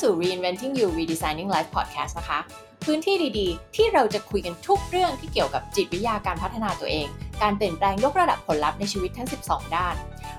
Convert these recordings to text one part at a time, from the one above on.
สู่ Reinventing You Redesigning Life Podcast นะคะ พื้นที่ดีๆ ที่เราจะคุยกันทุกเรื่องที่เกี่ยวกับจิตวิทยาการพัฒนาตัวเอง การเปลี่ยนแปลงยกระดับผลลัพธ์ในชีวิตทั้ง 12 ด้าน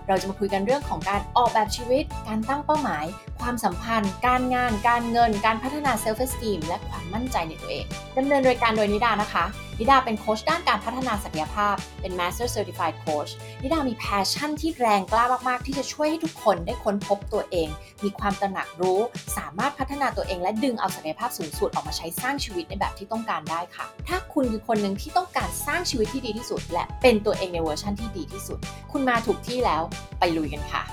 เราจะมาคุยกันเรื่องของการออกแบบชีวิต การตั้งเป้าหมาย ความสัมพันธ์ การงาน การเงิน การพัฒนา self esteem และความมั่นใจในตัวเองดำเนินรายการโดยนิดานะคะ นิดาเป็นโค้ชด้านการพัฒนาศักยภาพ เป็น Master Certified Coach นิดามี passion ที่แรงกล้ามากๆ ที่จะช่วยให้ทุกคนได้ค้นพบตัวเอง มีความตระหนักรู้ สามารถพัฒนาตัวเอง และดึงเอาศักยภาพสูงสุดออกมาใช้สร้างชีวิตในแบบที่ต้องการได้ค่ะ ถ้าคุณคือคนหนึ่งที่ต้องการสร้างชีวิตที่ดีที่สุด และเป็นตัวเองในเวอร์ชันที่ดีที่สุด คุณมาถูกที่แล้วไปลุยกันค่ะ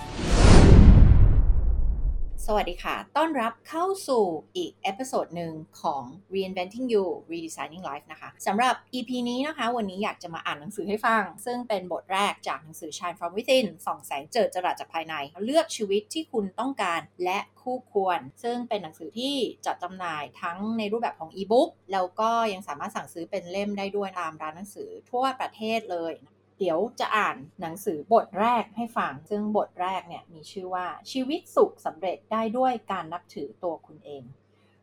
สวัสดีค่ะ ต้อนรับเข้าสู่อีก episode หนึ่งของ Reinventing You Redesigning Life นะคะ สำหรับ EP นี้นะคะ วันนี้อยากจะมาอ่านหนังสือให้ฟัง ซึ่งเป็นบทแรกจากหนังสือ Shine from Within ส่องแสงเจิดจรัสจากภายใน เลือกชีวิตที่คุณต้องการและคู่ควร ซึ่งเป็นหนังสือที่จัดจำหน่ายทั้งในรูปแบบของอีบุ๊กแล้วก็ยังสามารถสั่งซื้อเป็นเล่มได้ด้วยตามร้านหนังสือทั่วประเทศเลย เดี๋ยวจะอ่านหนังสือบทแรกให้ฟัง ซึ่งบทแรกเนี่ยมีชื่อว่าชีวิตสุขสำเร็จได้ด้วยการนับถือตัวคุณเอง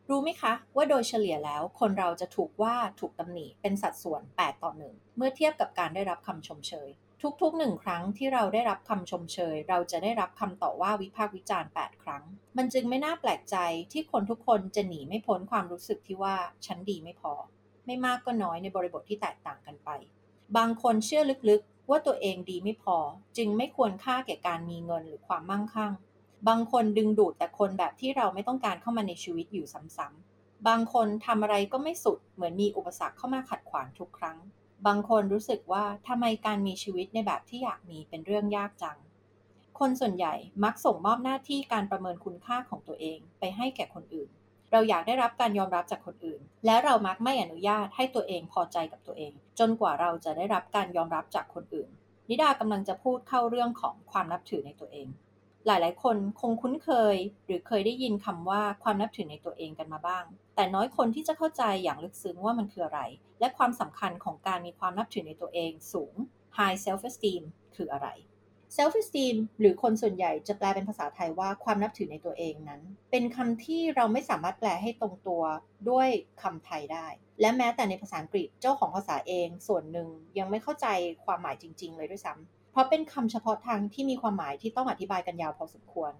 รู้ไหมคะว่าโดยเฉลี่ยแล้วคนเราจะถูกว่าถูกตำหนิเป็นสัดส่วน 8 ต่อ1เมื่อเทียบกับการได้รับคำชมเชย ทุกๆหนึ่งครั้งที่เราได้รับคำชมเชย เราจะได้รับคำต่อว่าวิพากษ์วิจารณ์ 8 ครั้ง มันจึงไม่น่าแปลกใจที่คนทุกคนจะหนีไม่พ้นความรู้สึกที่ว่าฉันดีไม่พอ ไม่มากก็น้อยในบริบทที่แตกต่างกันไป บางคนเชื่อลึกๆ ว่าตัวเองดีไม่พอ จึงไม่ควรค่าแก่การมีเงินหรือความมั่งคั่ง บางคนดึงดูดแต่คนแบบที่เราไม่ต้องการเข้ามาในชีวิตอยู่ซ้ำๆบางคนทำอะไรก็ไม่สุดเหมือนมีอุปสรรคเข้ามาขัดขวางทุกครั้ง บางคนรู้สึกว่าทำไมการมีชีวิตในแบบที่อยากมีเป็นเรื่องยากจัง คนส่วนใหญ่มักส่งมอบหน้าที่การประเมินคุณค่าของตัวเองไปให้แก่คนอื่น เราอยากได้รับการยอมรับจากคนอื่น และเรามักไม่อนุญาตให้ตัวเองพอใจกับตัวเอง จนกว่าเราจะได้รับการยอมรับจากคนอื่น นิดากำลังจะพูดเข้าเรื่องของความนับถือในตัวเอง หลายๆ คนคงคุ้นเคย หรือเคยได้ยินคำว่าความนับถือในตัวเองกันมาบ้าง แต่น้อยคนที่จะเข้าใจอย่างลึกซึ้งว่ามันคืออะไร และความสำคัญของการมีความนับถือในตัวเองสูง high self esteem คืออะไร self esteem หรือคนส่วนใหญ่จะแปลเป็นภาษาไทยว่าความนับถือในตัวเองนั้น เป็นคำที่เราไม่สามารถแปลให้ตรงตัวด้วยคำไทยได้ และแม้แต่ในภาษาอังกฤษเจ้าของภาษาเองส่วนหนึ่งยังไม่เข้าใจความหมายจริง ๆ เลยด้วยซ้ำเพราะเป็นคำเฉพาะทางที่มีความหมายที่ต้องอธิบายกันยาวพอสมควร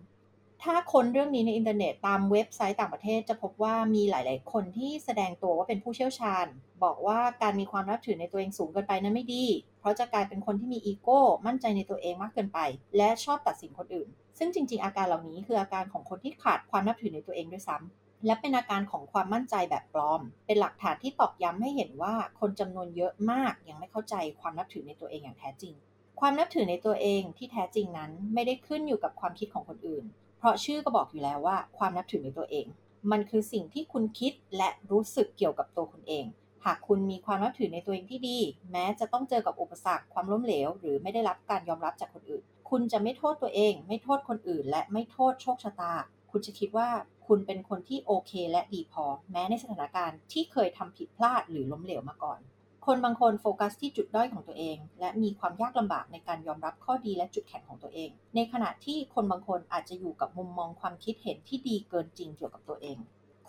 ถ้าค้นเรื่องนี้ในอินเทอร์เน็ตตามเว็บไซต์ต่างประเทศจะพบว่ามีหลาย ๆ คนที่แสดงตัวว่าเป็นผู้เชี่ยวชาญ บอกว่าการมีความนับถือในตัวเองสูงเกินไปนั้นไม่ดี เพราะจะกลายเป็นคนที่มีอีโก้ มั่นใจในตัวเองมากเกินไป และชอบตัดสินคนอื่น ซึ่งจริง ๆ อาการเหล่านี้คืออาการของคนที่ขาดความนับถือในตัวเองด้วยซ้ำและเป็นอาการของความมั่นใจแบบปลอม เป็นหลักฐานที่ตอกย้ำให้เห็นว่าคนจำนวนเยอะมากยังไม่เข้าใจความนับถือในตัวเองอย่างแท้จริง ความนับถือในตัวเองที่แท้จริงนั้นไม่ได้ขึ้นอยู่กับความคิดของคนอื่น เพราะชื่อก็บอกอยู่แล้วว่าความนับถือในตัวเอง มันคือสิ่งที่คุณคิดและรู้สึกเกี่ยวกับตัวคุณเอง หากคุณมีความนับถือในตัวเองที่ดี แม้จะต้องเจอกับอุปสรรคความล้มเหลว หรือไม่ได้รับการยอมรับจากคนอื่น คุณจะไม่โทษตัวเอง ไม่โทษคนอื่น และไม่โทษโชคชะตา คุณจะคิดว่าคุณเป็นคนที่โอเค และดีพอ แม้ในสถานการณ์ที่เคยทำผิดพลาดหรือล้มเหลวมาก่อน คนบางคนโฟกัสที่จุดด้อยของตัวเอง และมีความยากลำบากในการยอมรับข้อดีและจุดแข็งของตัวเอง ในขณะที่คนบางคนอาจจะอยู่กับมุมมองความคิดเห็นที่ดีเกินจริงเกี่ยวกับตัวเอง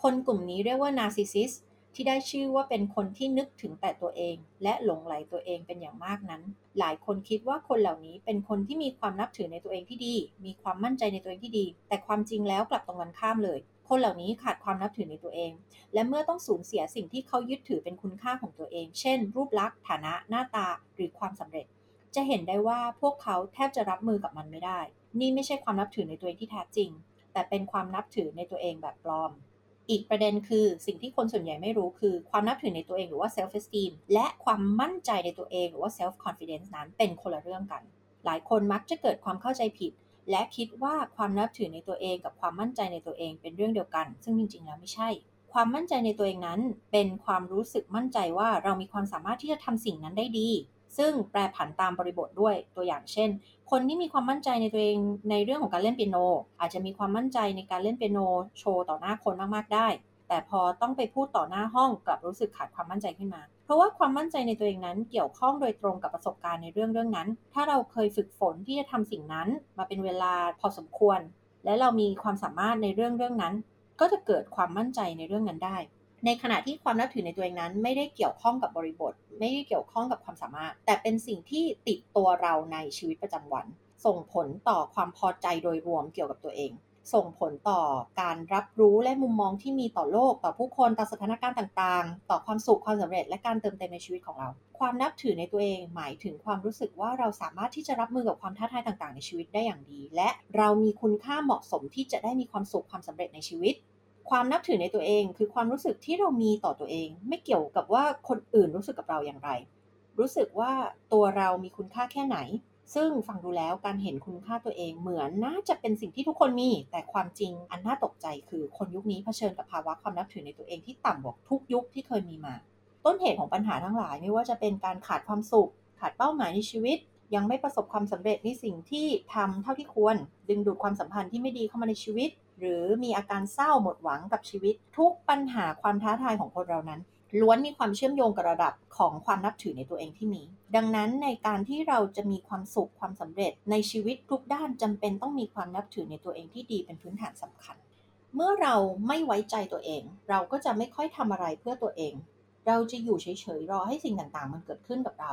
คนกลุ่มนี้เรียกว่า narcissist ที่ได้ชื่อว่าเป็นคนที่นึกถึงแต่ตัวเอง และหลงไหลตัวเองเป็นอย่างมากนั้น หลายคนคิดว่าคนเหล่านี้เป็นคนที่มีความนับถือในตัวเองที่ดี มีความมั่นใจในตัวเองที่ดี แต่ความจริงแล้วกลับตรงกันข้ามเลย คนเหล่านี้ขาดความนับถือในตัวเอง และเมื่อต้องสูญเสียสิ่งที่เขายึดถือเป็นคุณค่าของตัวเอง เช่น รูปลักษณ์ ฐานะ หน้าตา หรือความสำเร็จ จะเห็นได้ว่าพวกเขาแทบจะรับมือกับมันไม่ได้ นี่ไม่ใช่ความนับถือในตัวเองที่แท้จริง แต่เป็นความนับถือในตัวเองแบบปลอม อีกประเด็นคือสิ่งที่คนส่วนใหญ่ไม่รู้คือ ความนับถือในตัวเองหรือว่า self esteem และความมั่นใจในตัวเองหรือว่า self confidence นั้นเป็นคนละเรื่องกัน หลายคนมักจะเกิดความเข้าใจผิด และคิดว่าความนับถือในตัวเองกับความมั่นใจในตัวเองเป็นเรื่องเดียวกัน ซึ่งจริงๆ แล้วไม่ใช่ ความมั่นใจในตัวเองนั้น เป็นความรู้สึกมั่นใจว่าเรามีความสามารถที่จะทำสิ่งนั้นได้ดี ซึ่งแปรผันตามบริบทด้วยตัวอย่างเช่น คนที่มีความมั่นใจในตัวเองในเรื่องของการเล่นเปียโน อาจจะมีความมั่นใจในการเล่นเปียโนโชว์ต่อหน้าคนมากๆได้ แต่พอต้องไปพูดต่อหน้าห้องกลับรู้สึกขาดความมั่นใจขึ้นมา เพราะว่าความมั่นใจในตัวเองนั้นเกี่ยวข้องโดยตรงกับประสบการณ์ในเรื่องเรื่องนั้น ถ้าเราเคยฝึกฝนที่จะทำสิ่งนั้นมาเป็นเวลาพอสมควร และเรามีความสามารถในเรื่องเรื่องนั้น ก็จะเกิดความมั่นใจในเรื่องนั้นได้ ในขณะที่ความนับถือในตัวเองนั้น ไม่ได้เกี่ยวข้องกับบริบท ไม่ได้เกี่ยวข้องกับความสามารถ แต่เป็นสิ่งที่ติดตัวเราในชีวิตประจำวัน ส่งผลต่อความพอใจโดยรวมเกี่ยวกับตัวเอง ส่งผลต่อการรับรู้และมุมมองที่มีต่อโลก ต่อผู้คนต่อสถานการณ์ต่างๆ ต่อความสุขความสำเร็จ และการเติมเต็มในชีวิตของเรา ความนับถือในตัวเองหมายถึงความรู้สึกว่าเราสามารถที่จะรับมือกับความท้าทายต่างๆ ในชีวิตได้อย่างดี และเรามีคุณค่าเหมาะสมที่จะได้มีความสุขความสำเร็จในชีวิตความนับถือในตัวเองคือความรู้สึกที่เรามีต่อตัวเอง ไม่เกี่ยวกับว่าคนอื่นรู้สึกกับเราอย่างไร รู้สึกว่าตัวเรามีคุณค่าแค่ไหน ซึ่งฟังดูแล้วการเห็นคุณค่าตัวเองเหมือนน่าจะเป็นสิ่งที่ทุกคนมี แต่ความจริงอันน่าตกใจคือคนยุคนี้เผชิญกับภาวะความนับถือในตัวเองที่ต่ำกว่าทุกยุคที่เคยมีมา ต้นเหตุของปัญหาทั้งหลายไม่ว่าจะเป็นการขาดความสุข ขาดเป้าหมายในชีวิต ยังไม่ประสบความสำเร็จในสิ่งที่ทำเท่าที่ควร ดึงดูดความสัมพันธ์ที่ไม่ดีเข้ามาในชีวิต หรือมีอาการเศร้าหมดหวังกับชีวิต ทุกปัญหาความท้าทายของคนเรานั้น ล้วนมีความเชื่อมโยงกับระดับของความนับถือในตัวเองที่มี ดังนั้นในการที่เราจะมีความสุขความสำเร็จในชีวิตทุกด้านจำเป็นต้องมีความนับถือในตัวเองที่ดีเป็นพื้นฐานสำคัญ เมื่อเราไม่ไว้ใจตัวเอง เราก็จะไม่ค่อยทำอะไรเพื่อตัวเอง เราจะอยู่เฉยๆรอให้สิ่งต่างๆ มันเกิดขึ้นกับเรา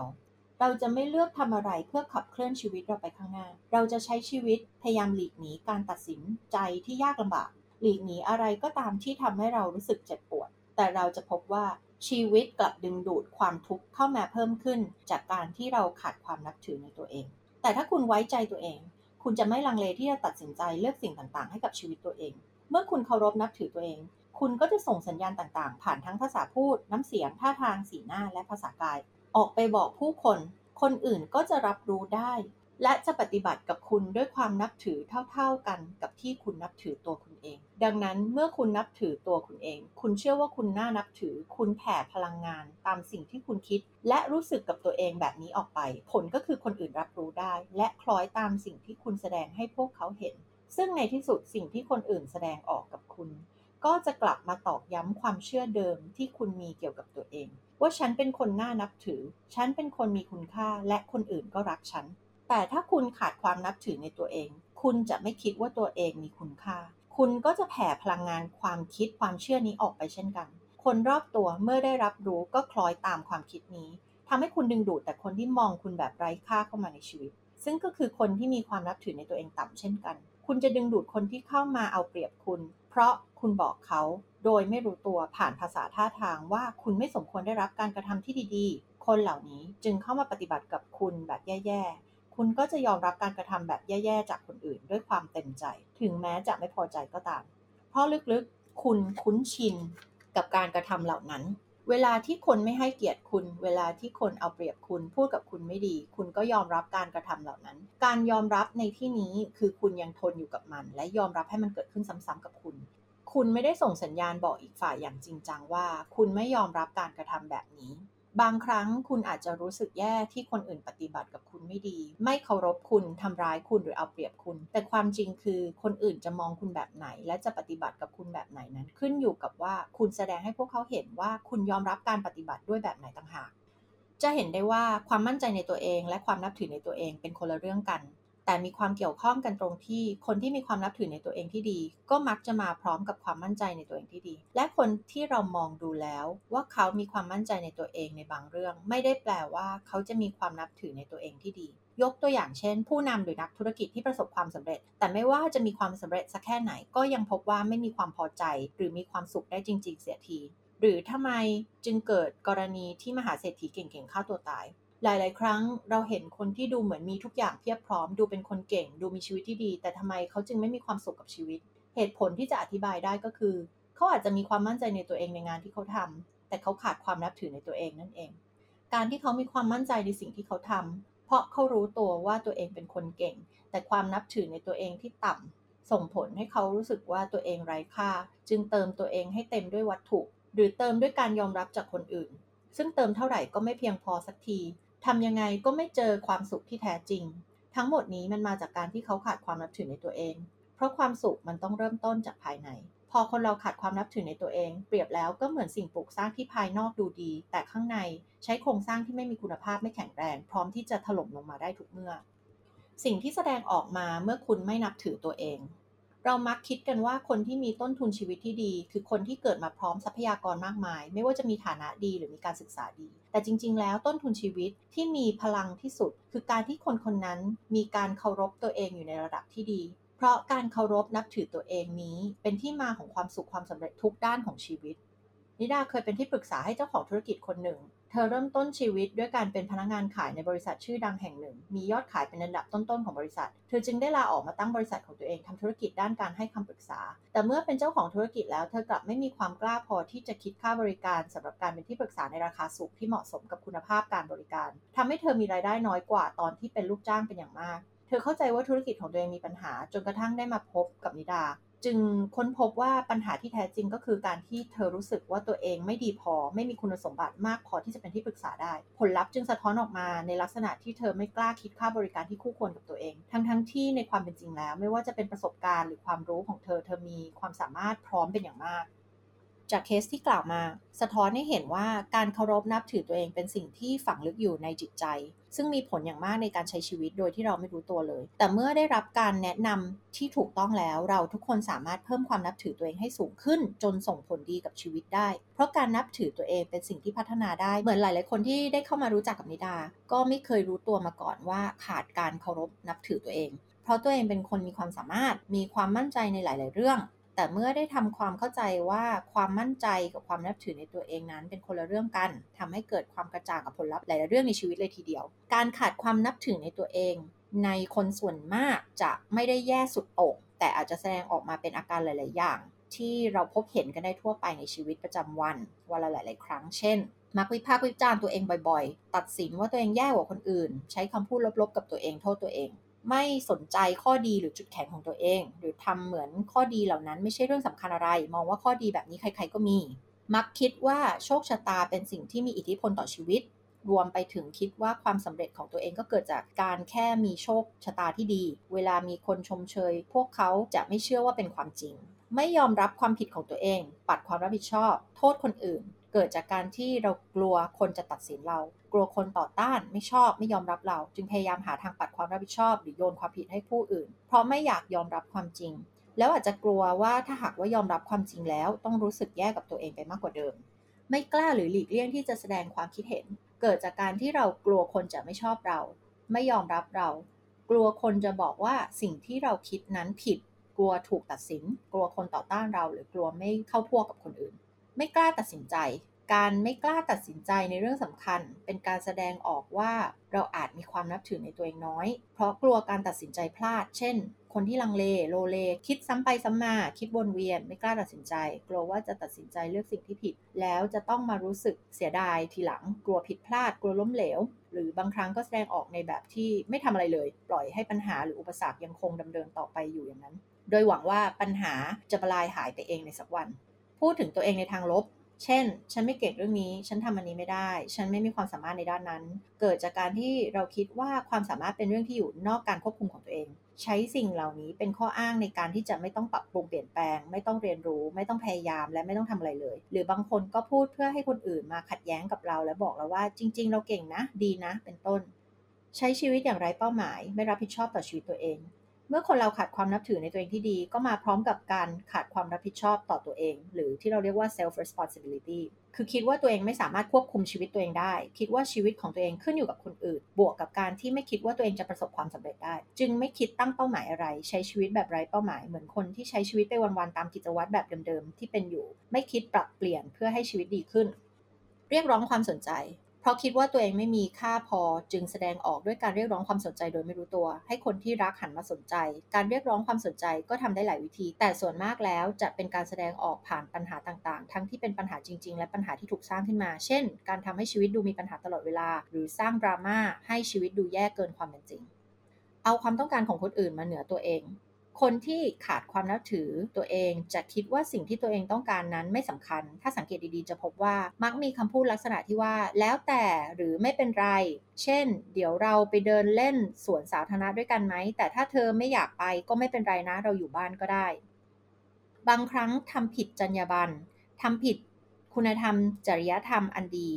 เราจะไม่เลือกทำอะไรเพื่อขับเคลื่อนชีวิตเราไปข้างหน้า เราจะใช้ชีวิตพยายามหลีกหนีการตัดสินใจที่ยากลำบาก หลีกหนีอะไรก็ตามที่ทำให้เรารู้สึกเจ็บปวด แต่เราจะพบว่าชีวิตกลับดึงดูดความทุกข์เข้ามาเพิ่มขึ้น จากการที่เราขาดความนับถือในตัวเอง แต่ถ้าคุณไว้ใจตัวเอง คุณจะไม่ลังเลที่จะตัดสินใจเลือกสิ่งต่างๆ ให้กับชีวิตตัวเอง เมื่อคุณเคารพนับถือตัวเอง คุณก็จะส่งสัญญาณต่างๆ ผ่านทั้งภาษาพูด น้ำเสียง ท่าทาง สีหน้า และภาษากาย ออกไปบอกผู้คน คนอื่นก็จะรับรู้ได้ และจะปฏิบัติกับคุณด้วยความนับถือเท่าๆกันกับที่คุณนับถือตัวคุณเอง ดังนั้นเมื่อคุณนับถือตัวคุณเอง คุณเชื่อว่าคุณน่านับถือ คุณแผ่พลังงาน ตามสิ่งที่คุณคิด และรู้สึกกับตัวเองแบบนี้ออกไป ผลก็คือคนอื่นรับรู้ได้ และคล้อยตามสิ่งที่คุณแสดงให้พวกเขาเห็น ซึ่งในที่สุดสิ่งที่คนอื่นแสดงออกกับคุณ ก็จะกลับมาตอกย้ำความเชื่อเดิมที่คุณมีเกี่ยวกับตัวเอง ว่าฉันเป็นคนน่านับถือ ฉันเป็นคนมีคุณค่า และคนอื่นก็รักฉัน แต่ถ้าคุณขาดความนับถือในตัวเอง คุณจะไม่คิดว่าตัวเองมีคุณค่า คุณก็จะแผ่พลังงานความคิดความเชื่อนี้ออกไปเช่นกัน คนรอบตัวเมื่อได้รับรู้ก็คล้อยตามความคิดนี้ทำให้คุณดึงดูดแต่คนที่มองคุณแบบไร้ค่าเข้ามาในชีวิต ซึ่งก็คือคนที่มีความนับถือในตัวเองต่ำเช่นกัน คุณจะดึงดูดคนที่เข้ามาเอาเปรียบคุณ เพราะคุณบอกเขาโดยไม่รู้ตัวผ่านภาษาท่าทางว่าคุณไม่สมควรได้รับการกระทำที่ดีๆ คนเหล่านี้จึงเข้ามาปฏิบัติกับคุณแบบแย่ คุณก็จะยอมรับการกระทำแบบแย่ๆจากคนอื่น ด้วยความเต็มใจ ถึงแม้จะไม่พอใจก็ตาม เพราะลึกๆ คุณคุ้นชินกับการกระทำเหล่านั้น เวลาที่คนไม่ให้เกียรติคุณ เวลาที่คนเอาเปรียบคุณ พูดกับคุณไม่ดี คุณก็ยอมรับการกระทำเหล่านั้น การยอมรับในที่นี้คือคุณยังทนอยู่กับมัน และยอมรับให้มันเกิดขึ้นซ้ำๆกับคุณ คุณไม่ได้ส่งสัญญาณบอกอีกฝ่ายอย่างจริงจังว่า คุณไม่ยอมรับการกระทำแบบนี้ บางครั้งคุณอาจจะรู้สึกแย่ที่คนอื่นปฏิบัติกับคุณไม่ดี ไม่เคารพคุณทำร้ายคุณหรือเอาเปรียบคุณ แต่ความจริงคือคนอื่นจะมองคุณแบบไหน และจะปฏิบัติกับคุณแบบไหนนั้น ขึ้นอยู่กับว่าคุณแสดงให้พวกเขาเห็นว่าคุณยอมรับการปฏิบัติด้วยแบบไหนต่างหากจะเห็นได้ว่าความมั่นใจในตัวเอง และความนับถือในตัวเองเป็นคนละเรื่องกัน แต่มีความเกี่ยวข้องกันตรงที่คนที่มีความนับถือในตัวเองที่ดี ก็มักจะมาพร้อมกับความมั่นใจในตัวเองที่ดี และคนที่เรามองดูแล้วว่าเขามีความมั่นใจในตัวเองในบางเรื่อง ไม่ได้แปลว่าเขาจะมีความนับถือในตัวเองที่ดี ยกตัวอย่างเช่น ผู้นำหรือนักธุรกิจที่ประสบความสำเร็จ แต่ไม่ว่าจะมีความสำเร็จสักแค่ไหนก็ยังพบว่าไม่มีความพอใจ หรือมีความสุขได้จริง ๆ เสียที หรือทำไมจึงเกิดกรณีที่มหาเศรษฐีเก่งๆฆ่าตัวตาย หลาย ๆ ครั้งเราเห็นคนที่ดูเหมือนมีทุกอย่างเพียบพร้อม ดูเป็นคนเก่ง ดูมีชีวิตที่ดี แต่ทำไมเขาจึงไม่มีความสุขกับชีวิต เหตุผลที่จะอธิบายได้ก็คือ เขาอาจจะมีความมั่นใจในตัวเองในงานที่เขาทำแต่เขาขาดความนับถือในตัวเองนั่นเอง การที่เขามีความมั่นใจในสิ่งที่เขาทำเพราะเขารู้ตัวว่าตัวเองเป็นคนเก่ง แต่ความนับถือในตัวเองที่ต่ำส่งผลให้เขารู้สึกว่าตัวเองไร้ค่า จึงเติมตัวเองให้เต็มด้วยวัตถุ หรือเติมด้วยการยอมรับจากคนอื่น ซึ่งเติมเท่าไหร่ก็ไม่เพียงพอสักที ทำยังไงก็ไม่เจอความสุขที่แท้จริง ทั้งหมดนี้มันมาจากการที่เขาขาดความนับถือในตัวเอง เพราะความสุขมันต้องเริ่มต้นจากภายใน พอคนเราขาดความนับถือในตัวเอง เปรียบแล้วก็เหมือนสิ่งปลูกสร้างที่ภายนอกดูดี แต่ข้างในใช้โครงสร้างที่ไม่มีคุณภาพไม่แข็งแรง พร้อมที่จะถล่มลงมาได้ทุกเมื่อ สิ่งที่แสดงออกมาเมื่อคุณไม่นับถือตัวเอง เรามักคิดกันว่าคนที่มีต้นทุนชีวิตที่ดี คือคนที่เกิดมาพร้อมทรัพยากรมากมาย ไม่ว่าจะมีฐานะดีหรือมีการศึกษาดี แต่จริง ๆ แล้วต้นทุนชีวิตที่มีพลังที่สุด คือการที่คนคนนั้นมีการเคารพตัวเองอยู่ในระดับที่ดี เพราะการเคารพนับถือตัวเองนี้ เป็นที่มาของความสุขความสำเร็จทุกด้านของชีวิต นิดาเคยเป็นที่ปรึกษาให้เจ้าของธุรกิจคนหนึ่ง เธอเริ่มต้นชีวิตด้วยการเป็นพนักงานขายในบริษัทชื่อดังแห่งหนึ่ง มียอดขายเป็นอันดับต้นๆของบริษัท เธอจึงได้ลาออกมาตั้งบริษัทของตัวเองทำธุรกิจด้านการให้คำปรึกษา แต่เมื่อเป็นเจ้าของธุรกิจแล้วเธอกลับไม่มีความกล้าพอที่จะคิดค่าบริการสำหรับการเป็นที่ปรึกษาในราคาสูงที่เหมาะสมกับคุณภาพการบริการทำให้เธอมีรายได้น้อยกว่าตอนที่เป็นลูกจ้างเป็นอย่างมากเธอเข้าใจว่าธุรกิจของตัวเองมีปัญหาจนกระทั่งได้มาพบกับนิดา จึงค้นพบว่าปัญหาที่แท้จริงก็คือการที่เธอรู้สึกว่าตัวเองไม่ดีพอไม่มีคุณสมบัติมากพอที่จะเป็นที่ปรึกษาได้ ผลลัพธ์จึงสะท้อนออกมาในลักษณะที่เธอไม่กล้าคิดค่าบริการที่คู่ควรกับตัวเอง ทั้งทั้งที่ในความเป็นจริงแล้ว ไม่ว่าจะเป็นประสบการณ์หรือความรู้ของเธอเธอมีความสามารถพร้อมเป็นอย่างมาก จากเคสที่กล่าวมา สะท้อนให้เห็นว่าการเคารพนับถือตัวเองเป็นสิ่งที่ฝังลึกอยู่ในจิตใจ ซึ่งมีผลอย่างมากในการใช้ชีวิตโดยที่เราไม่รู้ตัวเลย แต่เมื่อได้รับการแนะนำที่ถูกต้องแล้วเราทุกคนสามารถเพิ่มความนับถือตัวเองให้สูงขึ้น จนส่งผลดีกับชีวิตได้ เพราะการนับถือตัวเองเป็นสิ่งที่พัฒนาได้เหมือนหลาย ๆ คนที่ได้เข้ามารู้จักกับนิดา ก็ไม่เคยรู้ตัวมาก่อนว่าขาดการเคารพนับถือตัวเอง เพราะตัวเองเป็นคนมีความสามารถมีความมั่นใจในหลาย ๆ เรื่อง แต่เมื่อได้ทำความเข้าใจว่าความมั่นใจกับความนับถือในตัวเองนั้น เป็นคนละเรื่องกันทำให้เกิดความกระจ่างกับผลลัพธ์หลายๆเรื่องในชีวิตเลยทีเดียว การขาดความนับถือในตัวเอง ในคนส่วนมากจะไม่ได้แย่สุดโต่งแต่อาจจะแสดงออกมาเป็นอาการหลาย ๆ อย่าง ที่เราพบเห็นกันได้ทั่วไปในชีวิตประจำวันวันละหลาย ๆ ครั้งเช่นมักวิพากษ์วิจารณ์ตัวเองบ่อย ๆ ตัดสินว่าตัวเองแย่กว่าคนอื่น ใช้คำพูดลบ ๆ กับตัวเองโทษตัวเอง ไม่สนใจข้อดีหรือจุดแข็งของตัวเอง หรือทำเหมือนข้อดีเหล่านั้นไม่ใช่เรื่องสำคัญอะไร มองว่าข้อดีแบบนี้ใคร ๆก็มี มักคิดว่าโชคชะตาเป็นสิ่งที่มีอิทธิพลต่อชีวิต รวมไปถึงคิดว่าความสำเร็จของตัวเองก็เกิดจากการแค่มีโชคชะตาที่ดี เวลามีคนชมเชย พวกเขาจะไม่เชื่อว่าเป็นความจริง ไม่ยอมรับความผิดของตัวเอง ปัดความรับผิดชอบ โทษคนอื่น เกิดจากการที่เรากลัวคนจะตัดสินเรา ลัวคนต่อต้านไม่ชอบไม่ยอมรับเรา จึงพยายามหาทางปัดความรับผิดชอบ หรือโยนความผิดให้ผู้อื่น เพราะไม่อยากยอมรับความจริง แล้วอาจจะกลัวว่าถ้าหากว่ายอมรับความจริงแล้ว ต้องรู้สึกแย่กับตัวเองไปมากกว่าเดิม ไม่กล้าหรือหลีกเลี่ยงที่จะแสดงความคิดเห็น เกิดจากการที่เรากลัวคนจะไม่ชอบเรา ไม่ยอมรับเรา กลัวคนจะบอกว่าสิ่งที่เราคิดนั้นผิด กลัวถูกตัดสิน กลัวคนต่อต้านเรา หรือกลัวไม่เข้าพวกกับคนอื่น ไม่กล้าตัดสินใจ การไม่กล้าตัดสินใจในเรื่องสำคัญ เป็นการแสดงออกว่าเราอาจมีความนับถือในตัวเองน้อย เพราะกลัวการตัดสินใจพลาด เช่น คนที่ลังเลโลเล คิดซ้ำไปซ้ำมา คิดวนเวียน ไม่กล้าตัดสินใจ กลัวว่าจะตัดสินใจเลือกสิ่งที่ผิด แล้วจะต้องมารู้สึกเสียดายทีหลัง กลัวผิดพลาด กลัวล้มเหลว หรือบางครั้งก็แสดงออกในแบบที่ไม่ทำอะไรเลย ปล่อยให้ปัญหาหรืออุปสรรคยังคงดำเนินต่อไปอยู่อย่างนั้น โดยหวังว่าปัญหาจะบลายหายไปเองในสักวัน พูดถึงตัวเองในทางลบ เช่น ฉันไม่เก่งเรื่องนี้ ฉันทำอันนี้ไม่ได้ ฉันไม่มีความสามารถในด้านนั้น เกิดจากการที่เราคิดว่าความสามารถเป็นเรื่องที่อยู่นอกการควบคุมของตัวเอง ใช้สิ่งเหล่านี้เป็นข้ออ้างในการที่จะไม่ต้องปรับปรุงเปลี่ยนแปลง ไม่ต้องเรียนรู้ ไม่ต้องพยายาม และไม่ต้องทำอะไรเลย หรือบางคนก็พูดเพื่อให้คนอื่นมาขัดแย้งกับเรา และบอกเราว่าจริง ๆ เราเก่งนะ ดีนะ เป็นต้น ใช้ชีวิตอย่างไรเป้าหมาย ไม่รับผิดชอบต่อชีวิตตัวเอง เมื่อคนเราขาดความนับถือในตัวเองที่ดี ก็มาพร้อมกับการขาดความรับผิดชอบต่อตัวเอง หรือที่เราเรียกว่า self responsibility คือคิดว่าตัวเองไม่สามารถควบคุมชีวิตตัวเองได้ คิดว่าชีวิตของตัวเองขึ้นอยู่กับคนอื่น บวกกับการที่ไม่คิดว่าตัวเองจะประสบความสำเร็จได้ จึงไม่คิดตั้งเป้าหมายอะไร ใช้ชีวิตแบบไร้เป้าหมาย เหมือนคนที่ใช้ชีวิตไปวันๆตามกิจวัตรแบบเดิมๆที่เป็นอยู่ ไม่คิดปรับเปลี่ยนเพื่อให้ชีวิตดีขึ้น เรียกร้องความสนใจ เพราะคิดว่าตัวเองไม่มีค่าพอจึงแสดงออกด้วยการเรียกร้องความสนใจโดยไม่รู้ตัว ให้คนที่รักหันมาสนใจ การเรียกร้องความสนใจก็ทำได้หลายวิธี แต่ส่วนมากแล้วจะเป็นการแสดงออกผ่านปัญหาต่างๆ ทั้งที่เป็นปัญหาจริง ๆ และปัญหาที่ถูกสร้างขึ้นมา เช่น การทำให้ชีวิตดูมีปัญหาตลอดเวลา หรือสร้างดราม่าให้ชีวิตดูแย่เกินความเป็นจริง เอาความต้องการของคนอื่นมาเหนือตัวเอง คนที่ขาดความนับถือตัวเองจะคิดว่าสิ่งที่ตัวเองต้องการนั้นไม่สำคัญ ถ้าสังเกตดีๆ จะพบว่ามักมีคำพูดลักษณะที่ว่า แล้วแต่หรือไม่เป็นไร เช่น เดี๋ยวเราไปเดินเล่นสวนสาธารณะด้วยกันไหม แต่ถ้าเธอไม่อยากไปก็ไม่เป็นไรนะ เราอยู่บ้านก็ได้ บางครั้งทำผิดจรรยาบรรณทำผิดคุณธรรม จริยธรรมอันดี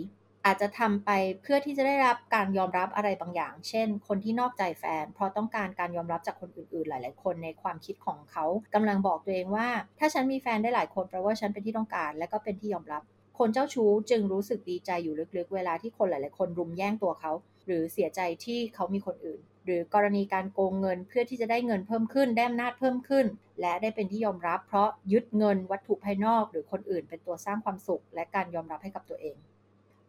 อาจจะทำไปเพื่อที่จะได้รับการยอมรับอะไรบางอย่าง เช่น คนที่นอกใจแฟน เพราะต้องการการยอมรับจากคนอื่นๆ หลาย ๆ คนในความคิดของเขากำลังบอกตัวเองว่า ถ้าฉันมีแฟนได้หลายคนแปลว่าฉันเป็นที่ต้องการ และก็เป็นที่ยอมรับ คนเจ้าชู้จึงรู้สึกดีใจอยู่ลึกๆ เวลาที่คนหลาย ๆ คนรุมแย่งตัวเขา หรือเสียใจที่เขามีคนอื่น หรือกรณีการโกงเงินเพื่อที่จะได้เงินเพิ่มขึ้น ได้อำนาจเพิ่มขึ้น และได้เป็นที่ยอมรับ เพราะยึดเงินวัตถุภายนอก หรือคนอื่น เป็นตัวสร้างความสุข และการยอมรับให้กับตัวเอง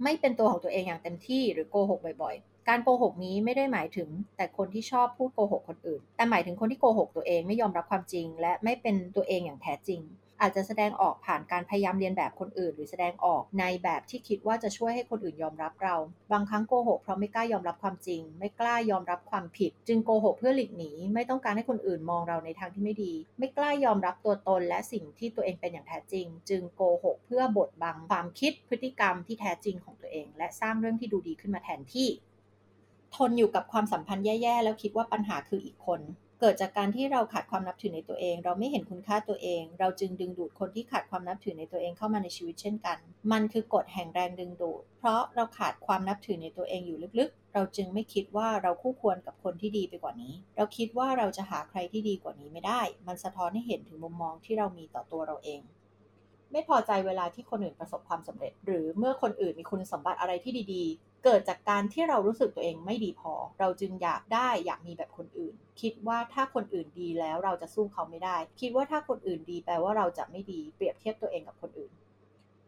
ไม่เป็นตัวของตัวเองอย่างเต็มที่หรือโกหกบ่อยๆ การโกหกนี้ไม่ได้หมายถึงแต่คนที่ชอบพูดโกหกคนอื่น แต่หมายถึงคนที่โกหกตัวเองไม่ยอมรับความจริง และไม่เป็นตัวเองอย่างแท้จริง อาจจะแสดงออกผ่านการพยายามเรียนแบบคนอื่น หรือแสดงออกในแบบที่คิดว่าจะช่วยให้คนอื่นยอมรับเรา บางครั้งโกหกเพราะไม่กล้ายอมรับความจริง ไม่กล้ายอมรับความผิด จึงโกหกเพื่อหลีกหนีไม่ต้องการให้คนอื่นมองเราในทางที่ไม่ดี ไม่กล้ายอมรับตัวตนและสิ่งที่ตัวเองเป็นอย่างแท้จริง จึงโกหกเพื่อบดบังความคิดพฤติกรรมที่แท้จริงของตัวเอง และสร้างเรื่องที่ดูดีขึ้นมาแทนที่ ทนอยู่กับความสัมพันธ์แย่ๆ แล้วคิดว่าปัญหาคืออีกคน เกิดจากการที่เราขาดความนับถือในตัวเอง เราไม่เห็นคุณค่าตัวเอง เราจึงดึงดูดคนที่ขาดความนับถือในตัวเองเข้ามาในชีวิตเช่นกัน มันคือกฎแห่งแรงดึงดูด เพราะเราขาดความนับถือในตัวเองอยู่ลึกๆ เราจึงไม่คิดว่าเราคู่ควรกับคนที่ดีไปกว่านี้ เราคิดว่าเราจะหาใครที่ดีกว่านี้ไม่ได้ มันสะท้อนให้เห็นถึงมุมมองที่เรามีต่อตัวเราเองไม่พอใจเวลาที่คนอื่นประสบความสำเร็จ หรือเมื่อคนอื่นมีคุณสมบัติอะไรที่ดี เกิดจากการที่เรารู้สึกตัวเองไม่ดีพอ เราจึงอยากได้อยากมีแบบคนอื่น คิดว่าถ้าคนอื่นดีแล้วเราจะสู้เขาไม่ได้ คิดว่าถ้าคนอื่นดีแปลว่าเราจะไม่ดีเปรียบเทียบตัวเองกับคนอื่น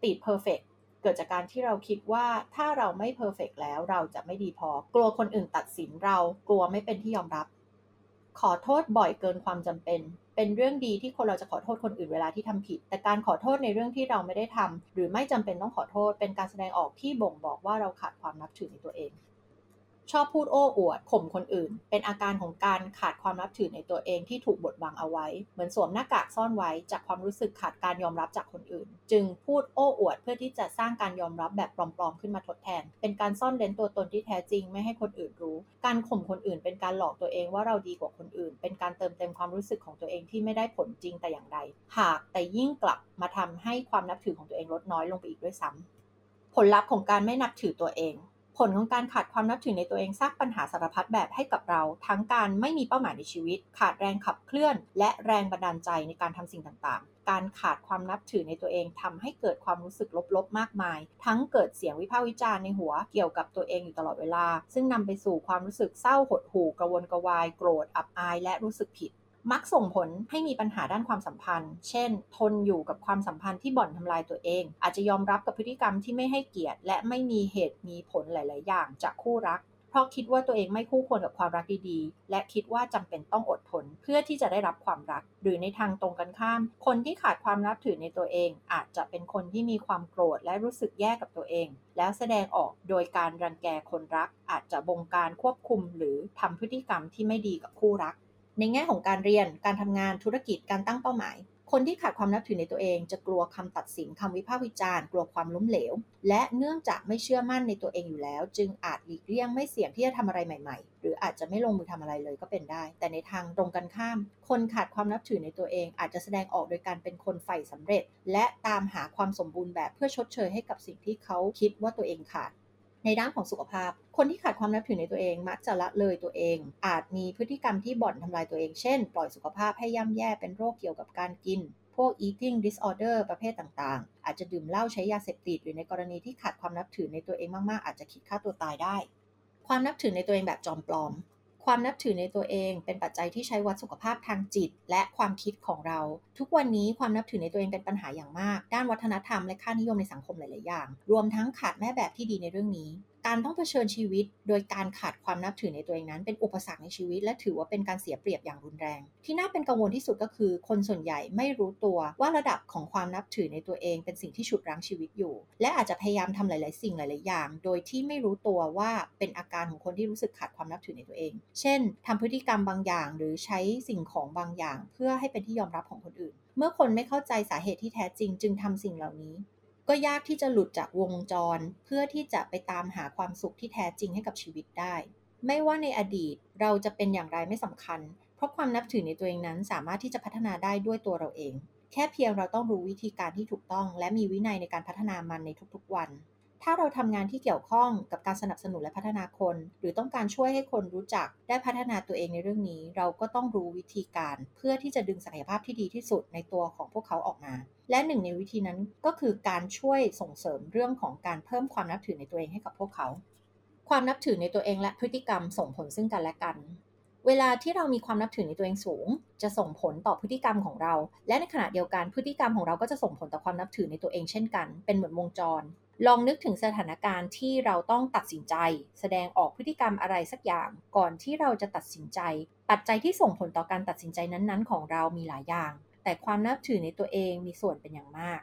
ติด perfect เกิดจากการที่เราคิดว่าถ้าเราไม่ perfect แล้วเราจะไม่ดีพอ กลัวคนอื่นตัดสินเรากลัวไม่เป็นที่ยอมรับ ขอโทษบ่อยเกินความจำเป็น เป็นเรื่องดีที่คนเราจะขอโทษคนอื่นเวลาที่ทำผิด แต่การขอโทษในเรื่องที่เราไม่ได้ทำหรือไม่จำเป็นต้องขอโทษ เป็นการแสดงออกที่บ่งบอกว่าเราขาดความนับถือในตัวเอง ชอบพูดโอ้อวดข่มคนอื่น เป็นอาการของการขาดความนับถือในตัวเองที่ถูกบดบังเอาไว้ เหมือนสวมหน้ากากซ่อนไว้จากความรู้สึกขาดการยอมรับจากคนอื่น จึงพูดโอ้อวดเพื่อที่จะสร้างการยอมรับแบบปลอมๆขึ้นมาทดแทน เป็นการซ่อนเร้นตัวตนที่แท้จริงไม่ให้คนอื่นรู้ การข่มคนอื่น เป็นการหลอกตัวเองว่าเราดีกว่าคนอื่น เป็นการเติมเต็มความรู้สึกของตัวเองที่ไม่ได้ผลจริงแต่อย่างใด หากแต่ยิ่งกลับมาทำให้ความนับถือของตัวเองลดน้อยลงไปอีกด้วยซ้ำผลลัพธ์ของการไม่นับถือตัวเอง ผลของการขาดความนับถือในตัวเองสร้างปัญหาสารพัดแบบให้กับเรา ทั้งการไม่มีเป้าหมายในชีวิต ขาดแรงขับเคลื่อน และแรงบันดาลใจในการทำสิ่งต่างๆ การขาดความนับถือในตัวเองทำให้เกิดความรู้สึกลบๆ มากมาย ทั้งเกิดเสียงวิพากษ์วิจารณ์ในหัวเกี่ยวกับตัวเองอยู่ตลอดเวลา ซึ่งนำไปสู่ความรู้สึกเศร้าหดหู่กระวนกระวายโกรธอับอาย และรู้สึกผิด มักส่งผลให้มีปัญหาด้านความสัมพันธ์ เช่น ทนอยู่กับความสัมพันธ์ที่บ่อนทำลายตัวเอง อาจจะยอมรับกับพฤติกรรมที่ไม่ให้เกียรติ และไม่มีเหตุมีผลหลาย ๆ อย่างจากคู่รัก เพราะคิดว่าตัวเองไม่คู่ควรกับความรักดี ๆ และคิดว่าจำเป็นต้องอดทน เพื่อที่จะได้รับความรัก หรือในทางตรงกันข้าม คนที่ขาดความนับถือในตัวเอง อาจจะเป็นคนที่มีความโกรธและรู้สึกแย่กับตัวเอง แล้วแสดงออกโดยการรังแกคนรัก อาจจะบงการควบคุมหรือทำพฤติกรรมที่ไม่ดีกับคู่รัก ในแง่ของการเรียน การทำงาน ธุรกิจ การตั้งเป้าหมาย คนที่ขาดความนับถือในตัวเอง จะกลัวคำตัดสินคำวิพากษ์วิจารณ์ กลัวความล้มเหลว และเนื่องจากไม่เชื่อมั่นในตัวเองอยู่แล้ว จึงอาจหลีกเลี่ยงไม่เสี่ยงที่จะทำอะไรใหม่ ๆ หรืออาจจะไม่ลงมือทำอะไรเลยก็เป็นได้ แต่ในทางตรงกันข้าม คนขาดความนับถือในตัวเอง อาจจะแสดงออกโดยการเป็นคนใฝ่สำเร็จ และตามหาความสมบูรณ์แบบเพื่อชดเชยให้กับสิ่งที่เขาคิดว่าตัวเองขาด ในด้านของสุขภาพ คนที่ขาดความนับถือในตัวเองมักจะละเลยตัวเอง อาจมีพฤติกรรมที่บ่อนทำลายตัวเอง เช่น ปล่อยสุขภาพให้ย่ำแย่เป็นโรคเกี่ยวกับการกิน พวก eating disorder ประเภทต่างๆ อาจจะดื่มเหล้าใช้ยาเสพติดหรือในกรณีที่ขาดความนับถือในตัวเองมากๆ อาจจะคิดฆ่าตัวตายได้ ความนับถือในตัวเองแบบจอมปลอม ความนับถือในตัวเองเป็นปัจจัยที่ใช้วัดสุขภาพทางจิต และความคิดของเรา ทุกวันนี้ความนับถือในตัวเองเป็นปัญหาอย่างมาก ด้านวัฒนธรรมและค่านิยมในสังคมหลาย ๆ อย่าง รวมทั้งขาดแม่แบบที่ดีในเรื่องนี้ การต้องเผชิญชีวิต โดยการขาดความนับถือในตัวเองนั้น เป็นอุปสรรคในชีวิต และถือว่าเป็นการเสียเปรียบอย่างรุนแรง ที่น่าเป็นกังวลที่สุดก็คือ คนส่วนใหญ่ไม่รู้ตัวว่าระดับของความนับถือในตัวเองเป็นสิ่งที่ฉุดรั้งชีวิตอยู่ และอาจจะพยายามทำหลาย ๆ สิ่งหลาย ๆ อย่าง โดยที่ไม่รู้ตัวว่าเป็นอาการของคนที่รู้สึกขาดความนับถือในตัวเอง เช่นทำพฤติกรรมบางอย่าง หรือใช้สิ่งของบางอย่าง เพื่อให้เป็นที่ยอมรับของคนอื่น เมื่อคนไม่เข้าใจสาเหตุที่แท้จริง จึงทำสิ่งเหล่านี้ ก็ยากที่จะหลุดจากวงจร เพื่อที่จะไปตามหาความสุขที่แท้จริงให้กับชีวิตได้ ไม่ว่าในอดีตเราจะเป็นอย่างไรไม่สำคัญ เพราะความนับถือในตัวเองนั้นสามารถที่จะพัฒนาได้ด้วยตัวเราเอง แค่เพียงเราต้องรู้วิธีการที่ถูกต้อง และมีวินัยในการพัฒนามันในทุกๆวัน ถ้าเราทำงานที่เกี่ยวข้องกับการสนับสนุนและพัฒนาคน หรือต้องการช่วยให้คนรู้จักได้พัฒนาตัวเองในเรื่องนี้ เราก็ต้องรู้วิธีการ เพื่อที่จะดึงศักยภาพที่ดีที่สุดในตัวของพวกเขาออกมา และหนึ่งในวิธีนั้นก็คือการช่วยส่งเสริมเรื่องของการเพิ่มความนับถือในตัวเองให้กับพวกเขา ความนับถือในตัวเองและพฤติกรรมส่งผลซึ่งกันและกันเวลาที่เรามีความนับถือในตัวเองสูง จะส่งผลต่อพฤติกรรมของเรา และในขณะเดียวกันพฤติกรรมของเราก็จะส่งผลต่อความนับถือในตัวเองเช่นกัน เป็นเหมือนวงจร ลองนึกถึงสถานการณ์ที่เราต้องตัดสินใจ แสดงออกพฤติกรรมอะไรสักอย่าง ก่อนที่เราจะตัดสินใจ ปัจจัยที่ส่งผลต่อการตัดสินใจนั้นๆ ของเรามีหลายอย่าง แต่ความนับถือในตัวเองมีส่วนเป็นอย่างมาก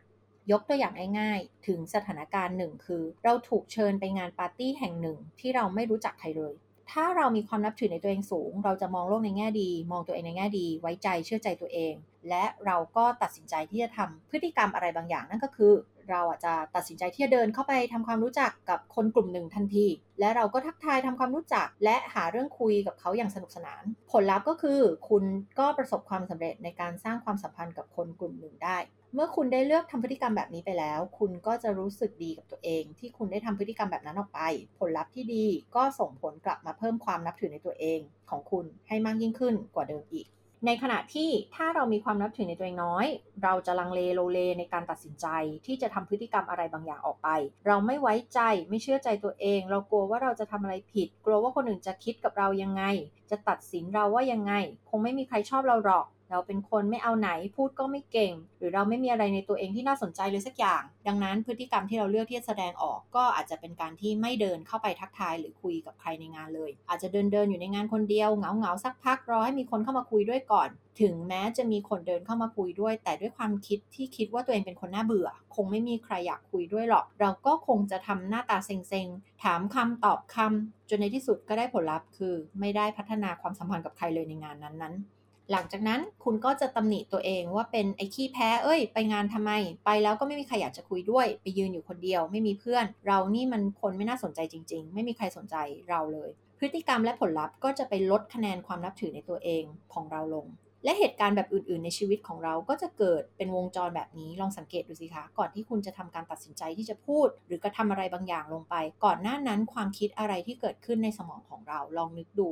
ยกตัวอย่างง่ายๆ ถึงสถานการณ์หนึ่งคือ เราถูกเชิญไปงานปาร์ตี้แห่งหนึ่งที่เราไม่รู้จักใครเลยถ้าเรามีความนับถือในตัวเองสูง เราจะมองโลกในแง่ดี มองตัวเองในแง่ดี ไว้ใจเชื่อใจตัวเอง และเราก็ตัดสินใจที่จะทำพฤติกรรมอะไรบางอย่างนั่นก็คือ เราอาจจะตัดสินใจที่จะเดินเข้าไปทำความรู้จักกับคนกลุ่มหนึ่งทันที และเราก็ทักทายทำความรู้จัก และหาเรื่องคุยกับเขาอย่างสนุกสนาน ผลลัพธ์ก็คือคุณก็ประสบความสำเร็จในการสร้างความสัมพันธ์กับคนกลุ่มหนึ่งได้ เมื่อคุณได้เลือกทำพฤติกรรมแบบนี้ไปแล้ว คุณก็จะรู้สึกดีกับตัวเอง ที่คุณได้ทำพฤติกรรมแบบนั้นออกไป ผลลัพธ์ที่ดีก็ส่งผลกลับมาเพิ่มความนับถือในตัวเองของคุณให้มากยิ่งขึ้นกว่าเดิมอีก ในขณะที่ถ้าเรามีความนับถือในตัวเองน้อย เราจะลังเลโลเลในการตัดสินใจ ที่จะทำพฤติกรรมอะไรบางอย่างออกไป เราไม่ไว้ใจไม่เชื่อใจตัวเอง เรากลัวว่าเราจะทำอะไรผิด กลัวว่าคนอื่นจะคิดกับเรายังไง จะตัดสินเราว่ายังไง คงไม่มีใครชอบเราหรอก เราเป็นคนไม่เอาไหนพูดก็ไม่เก่ง หรือเราไม่มีอะไรในตัวเองที่น่าสนใจเลยสักอย่าง ดังนั้นพฤติกรรมที่เราเลือกที่จะแสดงออกก็อาจจะเป็นการที่ไม่เดินเข้าไปทักทายหรือคุยกับใครในงานเลย อาจจะเดินเดินอยู่ในงานคนเดียวเหงาเหงาสักพักรอให้มีคนเข้ามาคุยด้วยก่อน ถึงแม้จะมีคนเดินเข้ามาคุยด้วย แต่ด้วยความคิดที่คิดว่าตัวเองเป็นคนน่าเบื่อ คงไม่มีใครอยากคุยด้วยหรอก เราก็คงจะทำหน้าตาเซ็งๆถามคำตอบคำจนในที่สุดก็ได้ผลลัพธ์คือ ไม่ได้พัฒนาความสัมพันธ์กับใครเลยในงานนั้นๆ หลังจากนั้นคุณก็จะตำหนิตัวเองว่าเป็นไอ้ขี้แพ้ เอ้ย ไปงานทำไม ไปแล้วก็ไม่มีใครอยากจะคุยด้วย ไปยืนอยู่คนเดียว ไม่มีเพื่อน เรานี่มันคนไม่น่าสนใจจริง ๆ ไม่มีใครสนใจเราเลย พฤติกรรมและผลลัพธ์ก็จะไปลดคะแนนความนับถือในตัวเองของเราลง และเหตุการณ์แบบอื่น ๆ ในชีวิตของเราก็จะเกิดเป็นวงจรแบบนี้ ลองสังเกตดูสิคะ ก่อนที่คุณจะทำการตัดสินใจที่จะพูด หรือกระทำอะไรบางอย่างลงไป ก่อนหน้านั้นความคิดอะไรที่เกิดขึ้นในสมองของเรา ลองนึกดู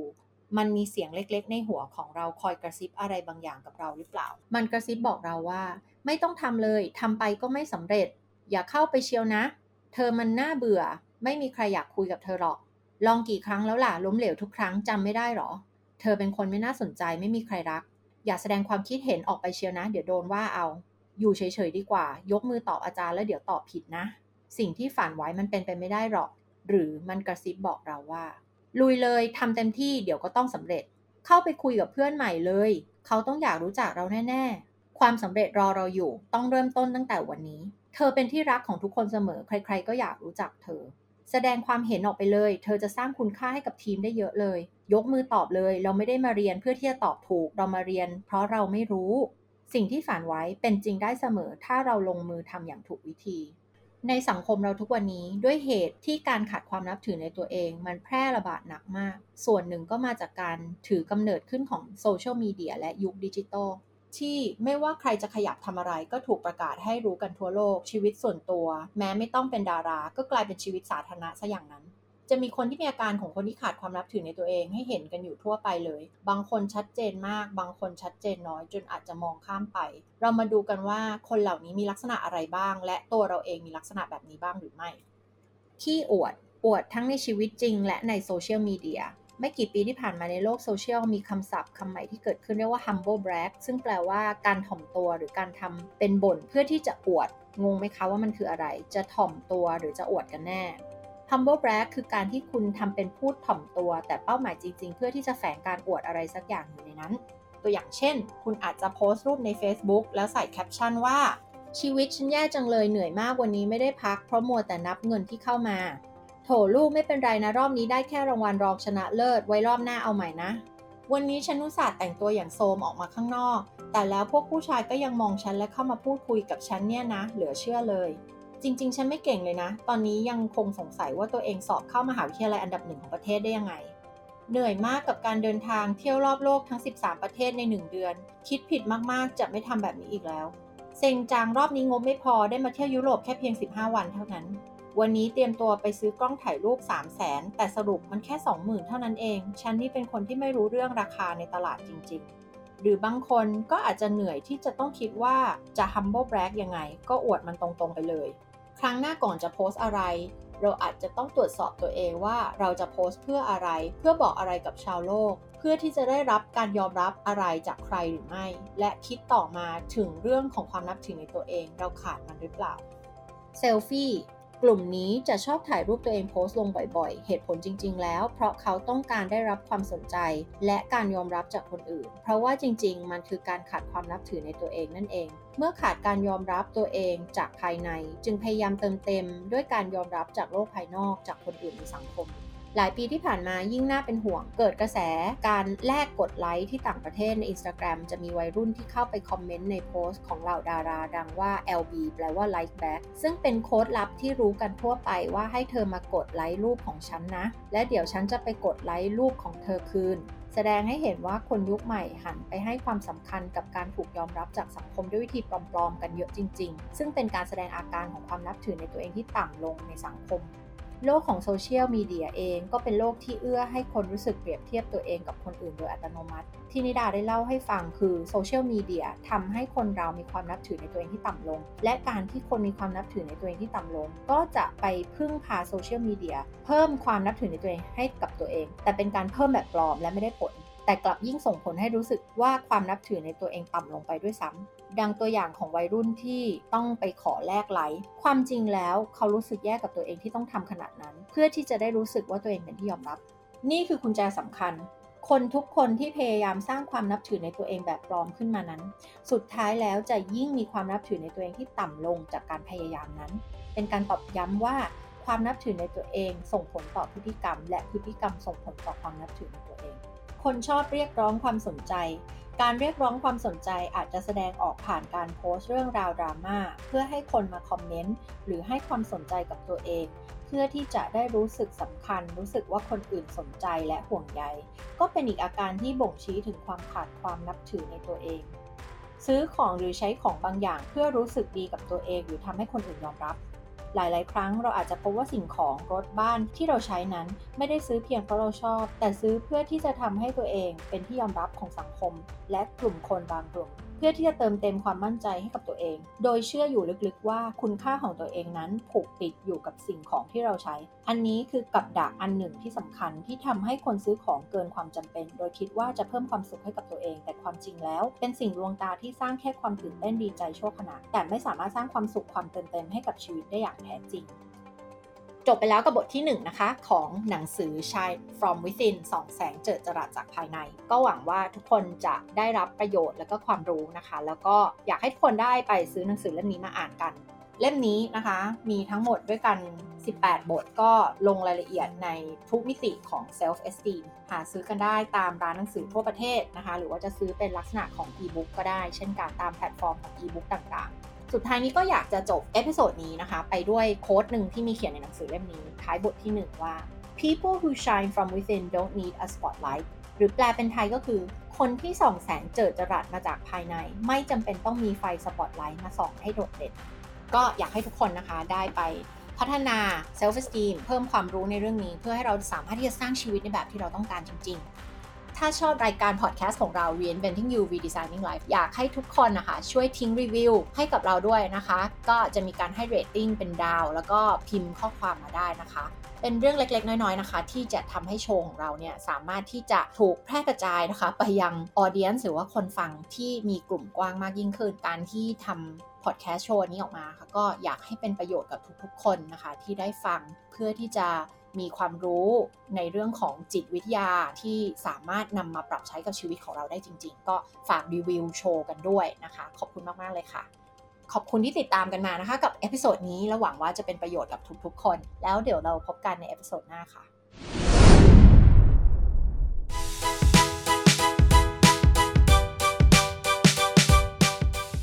มันมีเสียงเล็กๆ ในหัวของเราคอยกระซิบอะไรบางอย่างกับเราหรือเปล่า มันกระซิบบอกเราว่า ไม่ต้องทำเลยทำไปก็ไม่สำเร็จ อย่าเข้าไปเชียวนะ เธอมันน่าเบื่อ ไม่มีใครอยากคุยกับเธอหรอก ลองกี่ครั้งแล้วล่ะล้มเหลวทุกครั้งจำไม่ได้หรอ เธอเป็นคนไม่น่าสนใจไม่มีใครรัก อย่าแสดงความคิดเห็นออกไปเชียวนะ เดี๋ยวโดนว่าเอา อยู่เฉยๆดีกว่า ยกมือตอบอาจารย์แล้วเดี๋ยวตอบผิดนะ สิ่งที่ฝันไว้มันเป็นไปไม่ได้หรอก หรือมันกระซิบบอกเราว่า ลุยเลยทำเต็มที่เดี๋ยวก็ต้องสำเร็จ เข้าไปคุยกับเพื่อนใหม่เลย เขาต้องอยากรู้จักเราแน่ๆ ความสำเร็จรอเราอยู่ ต้องเริ่มต้นตั้งแต่วันนี้ เธอเป็นที่รักของทุกคนเสมอ ใคร ๆ ก็อยากรู้จักเธอ แสดงความเห็นออกไปเลย เธอจะสร้างคุณค่าให้กับทีมได้เยอะเลย ยกมือตอบเลย เราไม่ได้มาเรียนเพื่อที่จะตอบถูก เรามาเรียน เพราะเราไม่รู้ สิ่งที่ฝันไว้เป็นจริงได้เสมอ ถ้าเราลงมือทำอย่างถูกวิธี ในสังคมเราทุกวันนี้ด้วยเหตุที่การขาดความนับถือในตัวเอง มันแพร่ระบาดหนักมาก ส่วนหนึ่งก็มาจากการถือกำเนิดขึ้นของโซเชียลมีเดียและยุคดิจิตอลที่ไม่ว่าใครจะขยับทำอะไรก็ถูกประกาศให้รู้กันทั่วโลกชีวิตส่วนตัว แม้ไม่ต้องเป็นดารา ก็กลายเป็นชีวิตสาธารณะซะอย่างนั้น จะมีคนที่มีอาการของคนที่ขาดความนับถือในตัวเองให้เห็นกันอยู่ทั่วไปเลย บางคนชัดเจนมาก บางคนชัดเจนน้อยจนอาจจะมองข้ามไป เรามาดูกันว่าคนเหล่านี้มีลักษณะอะไรบ้าง และตัวเราเองมีลักษณะแบบนี้บ้างหรือไม่ ขี้อวด อวดทั้งในชีวิตจริง และในโซเชียลมีเดียไม่กี่ปีที่ผ่านมาในโลกโซเชียลมีคำศัพท์คำใหม่ที่เกิดขึ้นเรียกว่า humble brag ซึ่งแปลว่าการถ่อมตัวหรือการทำเป็นบ่นเพื่อที่จะอวด งงไหมคะว่ามันคืออะไร จะถ่อมตัวหรือจะอวดกันแน่ humble brag คือการที่คุณทำเป็นพูดถ่อมตัว แต่เป้าหมายจริง ๆ เพื่อที่จะแฝงการอวดอะไรสักอย่างอยู่ในนั้น ตัวอย่างเช่น คุณอาจจะโพสต์รูปใน Facebook แล้วใส่แคปชั่นว่าชีวิตฉันแย่จังเลยเหนื่อยมากวันนี้ไม่ได้พักเพราะมัวแต่นับเงินที่เข้ามา โถลูกไม่เป็นไรนะรอบนี้ได้แค่รางวัลรองชนะเลิศไว้รอบหน้าเอาใหม่นะ วันนี้ฉันนุสา์แต่งตัวอย่างโซมออกมาข้างนอก แต่แล้วพวกผู้ชายก็ยังมองฉันและเข้ามาพูดคุยกับฉันเนี่ยนะ เหลือเชื่อเลย จริง ๆ ฉันไม่เก่งเลยนะ ตอนนี้ยังคงสงสัยว่าตัวเองสอบเข้ามหาวิทยาลัยอันดับหนึ่งของประเทศได้ยังไง เหนื่อยมากกับการเดินทางเที่ยวรอบโลกทั้ง 13 ประเทศใน 1 เดือน คิดผิดมากๆ จะไม่ทำแบบนี้อีกแล้ว เซ็งจางรอบนี้งบไม่พอได้มาเที่ยวยุโรปแค่เพียง 15 วันเท่านั้น วันนี้เตรียมตัวไปซื้อกล้องถ่ายรูป 3 0 0แสนแต่สรุปมันแค่ 20,000 เท่านั้นเอง ฉันนี่เป็นคนที่ไม่รู้เรื่องราคาในตลาดจริง ๆหรือบางคนก็อาจจะเหนื่อยที่จะต้องคิดว่าจะ humble brag ยังไง ก็อวดมันตรงๆไปเลย ครั้งหน้าก่อนจะโพสอะไร เราอาจจะต้องตรวจสอบตัวเองว่าเราจะโพสต์เพื่ออะไร เพื่อบอกอะไรกับชาวโลก เพื่อที่จะได้รับการยอมรับอะไรจากใครหรือไม่ และคิดต่อมาถึงเรื่องของความนับถือในตัวเอง เราขาดมันหรือเปล่า เซลฟี่ กลุ่มนี้จะชอบถ่ายรูปตัวเองโพสต์ลงบ่อยๆ เหตุผลจริง ๆ แล้ว เพราะเขาต้องการได้รับความสนใจ และการยอมรับจากคนอื่น เพราะว่าจริง ๆ มันคือการขาดความนับถือในตัวเองนั่นเอง เมื่อขาดการยอมรับตัวเองจากภายใน จึงพยายามเติมเต็ม ด้วยการยอมรับจากโลกภายนอกจากคนอื่นในสังคม หลายปีที่ผ่านมายิ่งน่าเป็นห่วง เกิดกระแสการแลกกดไลค์ที่ต่างประเทศใน Instagram จะมีวัยรุ่นที่เข้าไปคอมเมนต์ในโพสต์ของเหล่าดาราดังว่า LB แปลว่า like back ซึ่งเป็นโค้ดลับที่รู้กันทั่วไปว่าให้เธอมากดไลค์รูปของฉันนะ และเดี๋ยวฉันจะไปกดไลค์รูปของเธอคืนแสดงให้เห็นว่าคนยุคใหม่หันไปให้ความสำคัญกับการถูกยอมรับจากสังคมด้วยวิธีปลอมๆ กันเยอะจริง ๆ ซึ่งเป็นการแสดงอาการของความนับถือในตัวเองที่ต่ำลงในสังคม โลกของโซเชียลมีเดียเองก็เป็นโลกที่เอื้อให้คนรู้สึกเปรียบเทียบตัวเองกับคนอื่นโดยอัตโนมัติ ที่นิดาได้เล่าให้ฟังคือโซเชียลมีเดียทำให้คนเรามีความนับถือในตัวเองที่ต่ำลง และการที่คนมีความนับถือในตัวเองที่ต่ำลง ก็จะไปพึ่งพาโซเชียลมีเดียเพิ่มความนับถือในตัวเองให้กับตัวเอง แต่เป็นการเพิ่มแบบปลอมและไม่ได้ผล แต่กลับยิ่งส่งผลให้รู้สึกว่าความนับถือในตัวเองต่ำลงไปด้วยซ้ำดังตัวอย่างของวัยรุ่นที่ต้องไปขอแลกไลค์ความจริงแล้วเขารู้สึกแย่กับตัวเองที่ต้องทำขนาดนั้น เพื่อที่จะได้รู้สึกว่าตัวเองเป็นที่ยอมรับ นี่คือกุญแจสำคัญ คนทุกคนที่พยายามสร้างความนับถือในตัวเองแบบปลอมขึ้นมานั้น สุดท้ายแล้วจะยิ่งมีความนับถือในตัวเองที่ต่ำลงจากการพยายามนั้น เป็นการตอบย้ำว่าความนับถือในตัวเอง ส่งผลต่อพฤติกรรม และพฤติกรรมส่งผลต่อความนับถือในตัวเอง คนชอบเรียกร้องความสนใจ การเรียกร้องความสนใจอาจจะแสดงออกผ่านการโพสต์เรื่องราวดราม่าเพื่อให้คนมาคอมเมนต์หรือให้ความสนใจกับตัวเอง เพื่อที่จะได้รู้สึกสำคัญ รู้สึกว่าคนอื่นสนใจและห่วงใย ก็เป็นอีกอาการที่บ่งชี้ถึงความขาดความนับถือในตัวเอง ซื้อของหรือใช้ของบางอย่างเพื่อรู้สึกดีกับตัวเองหรือทำให้คนอื่นยอมรับ หลาย ๆ ครั้งเราอาจจะพบว่าสิ่งของรถบ้านที่เราใช้นั้น ไม่ได้ซื้อเพียงเพราะเราชอบ แต่ซื้อเพื่อที่จะทำให้ตัวเองเป็นที่ยอมรับของสังคม และกลุ่มคนบางกลุ่ม เพื่อที่จะเติมเต็มความมั่นใจให้กับตัวเอง โดยเชื่ออยู่ลึกๆว่าคุณค่าของตัวเองนั้นผูกติดอยู่กับสิ่งของที่เราใช้ อันนี้คือกับดักอันหนึ่งที่สำคัญที่ทำให้คนซื้อของเกินความจำเป็น โดยคิดว่าจะเพิ่มความสุขให้กับตัวเอง แต่ความจริงแล้ว เป็นสิ่งลวงตาที่สร้างแค่ความตื่นเต้นดีใจชั่วขณะแต่ไม่สามารถสร้างความสุขความเติมเต็มให้กับชีวิตได้อย่างแท้จริง จบไปแล้วกับบทที่ 1 นะคะ ของหนังสือ Shine from Within ส่องแสงเจิดจรัสจากภายใน ก็หวังว่าทุกคนจะได้รับประโยชน์และก็ความรู้นะคะ แล้วก็อยากให้ทุกคนได้ไปซื้อหนังสือเล่มนี้มาอ่านกัน เล่มนี้นะคะ มีทั้งหมดด้วยกัน 18 บทก็ลงรายละเอียดในทุกมิติของ self esteem หาซื้อกันได้ตามร้านหนังสือทั่วประเทศนะคะ หรือว่าจะซื้อเป็นลักษณะของ e-book ก็ได้ เช่นกันตามแพลตฟอร์มของ e-book ต่างๆ สุดท้ายนี้ก็อยากจะจบ episode นี้นะคะ ไปด้วย quote หนึ่งที่มีเขียนในหนังสือเล่มนี้ ท้ายบทที่ 1 ว่า people who shine from within don't need a spotlight หรือแปลเป็นไทยก็คือ คนที่ส่องแสงเจิดจรัสมาจากภายใน ไม่จำเป็นต้องมีไฟสปอตไลท์มาส่องให้โดดเด่น ก็อยากให้ทุกคนนะคะได้ไปพัฒนา self esteem เพิ่มความรู้ในเรื่องนี้ เพื่อให้เราสามารถที่จะสร้างชีวิตในแบบที่เราต้องการจริง ๆ ถ้าชอบรายการพอดแคสต์ของเรา Reinventing You Redesigning Life อยากให้ทุกคนนะคะ ช่วยทิ้งรีวิวให้กับเราด้วยนะคะ ก็จะมีการให้เรตติ้งเป็นดาว แล้วก็พิมพ์ข้อความมาได้นะคะ เป็นเรื่องเล็กๆ น้อยๆนะคะ ที่จะทำให้โชว์ของเราเนี่ยสามารถที่จะถูกแพร่กระจายนะคะ ไปยังออเดียนหรือว่าคนฟังที่มีกลุ่มกว้างมากยิ่งขึ้นการที่ทำพอดแคสต์โชว์นี้ออกมาค่ะก็อยากให้เป็นประโยชน์กับทุกๆ คนนะคะ ที่ได้ฟังเพื่อที่จะ มีความรู้ในเรื่องของจิตวิทยาที่สามารถนำมาปรับใช้กับชีวิตของเราได้จริง ๆ ก็ฝากรีวิวโชว์กันด้วยนะคะ ขอบคุณมาก ๆ เลยค่ะ ขอบคุณที่ติดตามกันมานะคะ กับ episode นี้และหวังว่าจะเป็นประโยชน์กับทุกๆคน แล้วเดี๋ยวเราพบกันใน episode หน้าค่ะ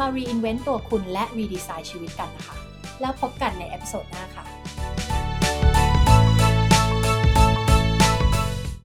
มา re-invent ตัวคุณและ re-design ชีวิตกันนะคะ แล้วพบกันใน episode หน้าค่ะ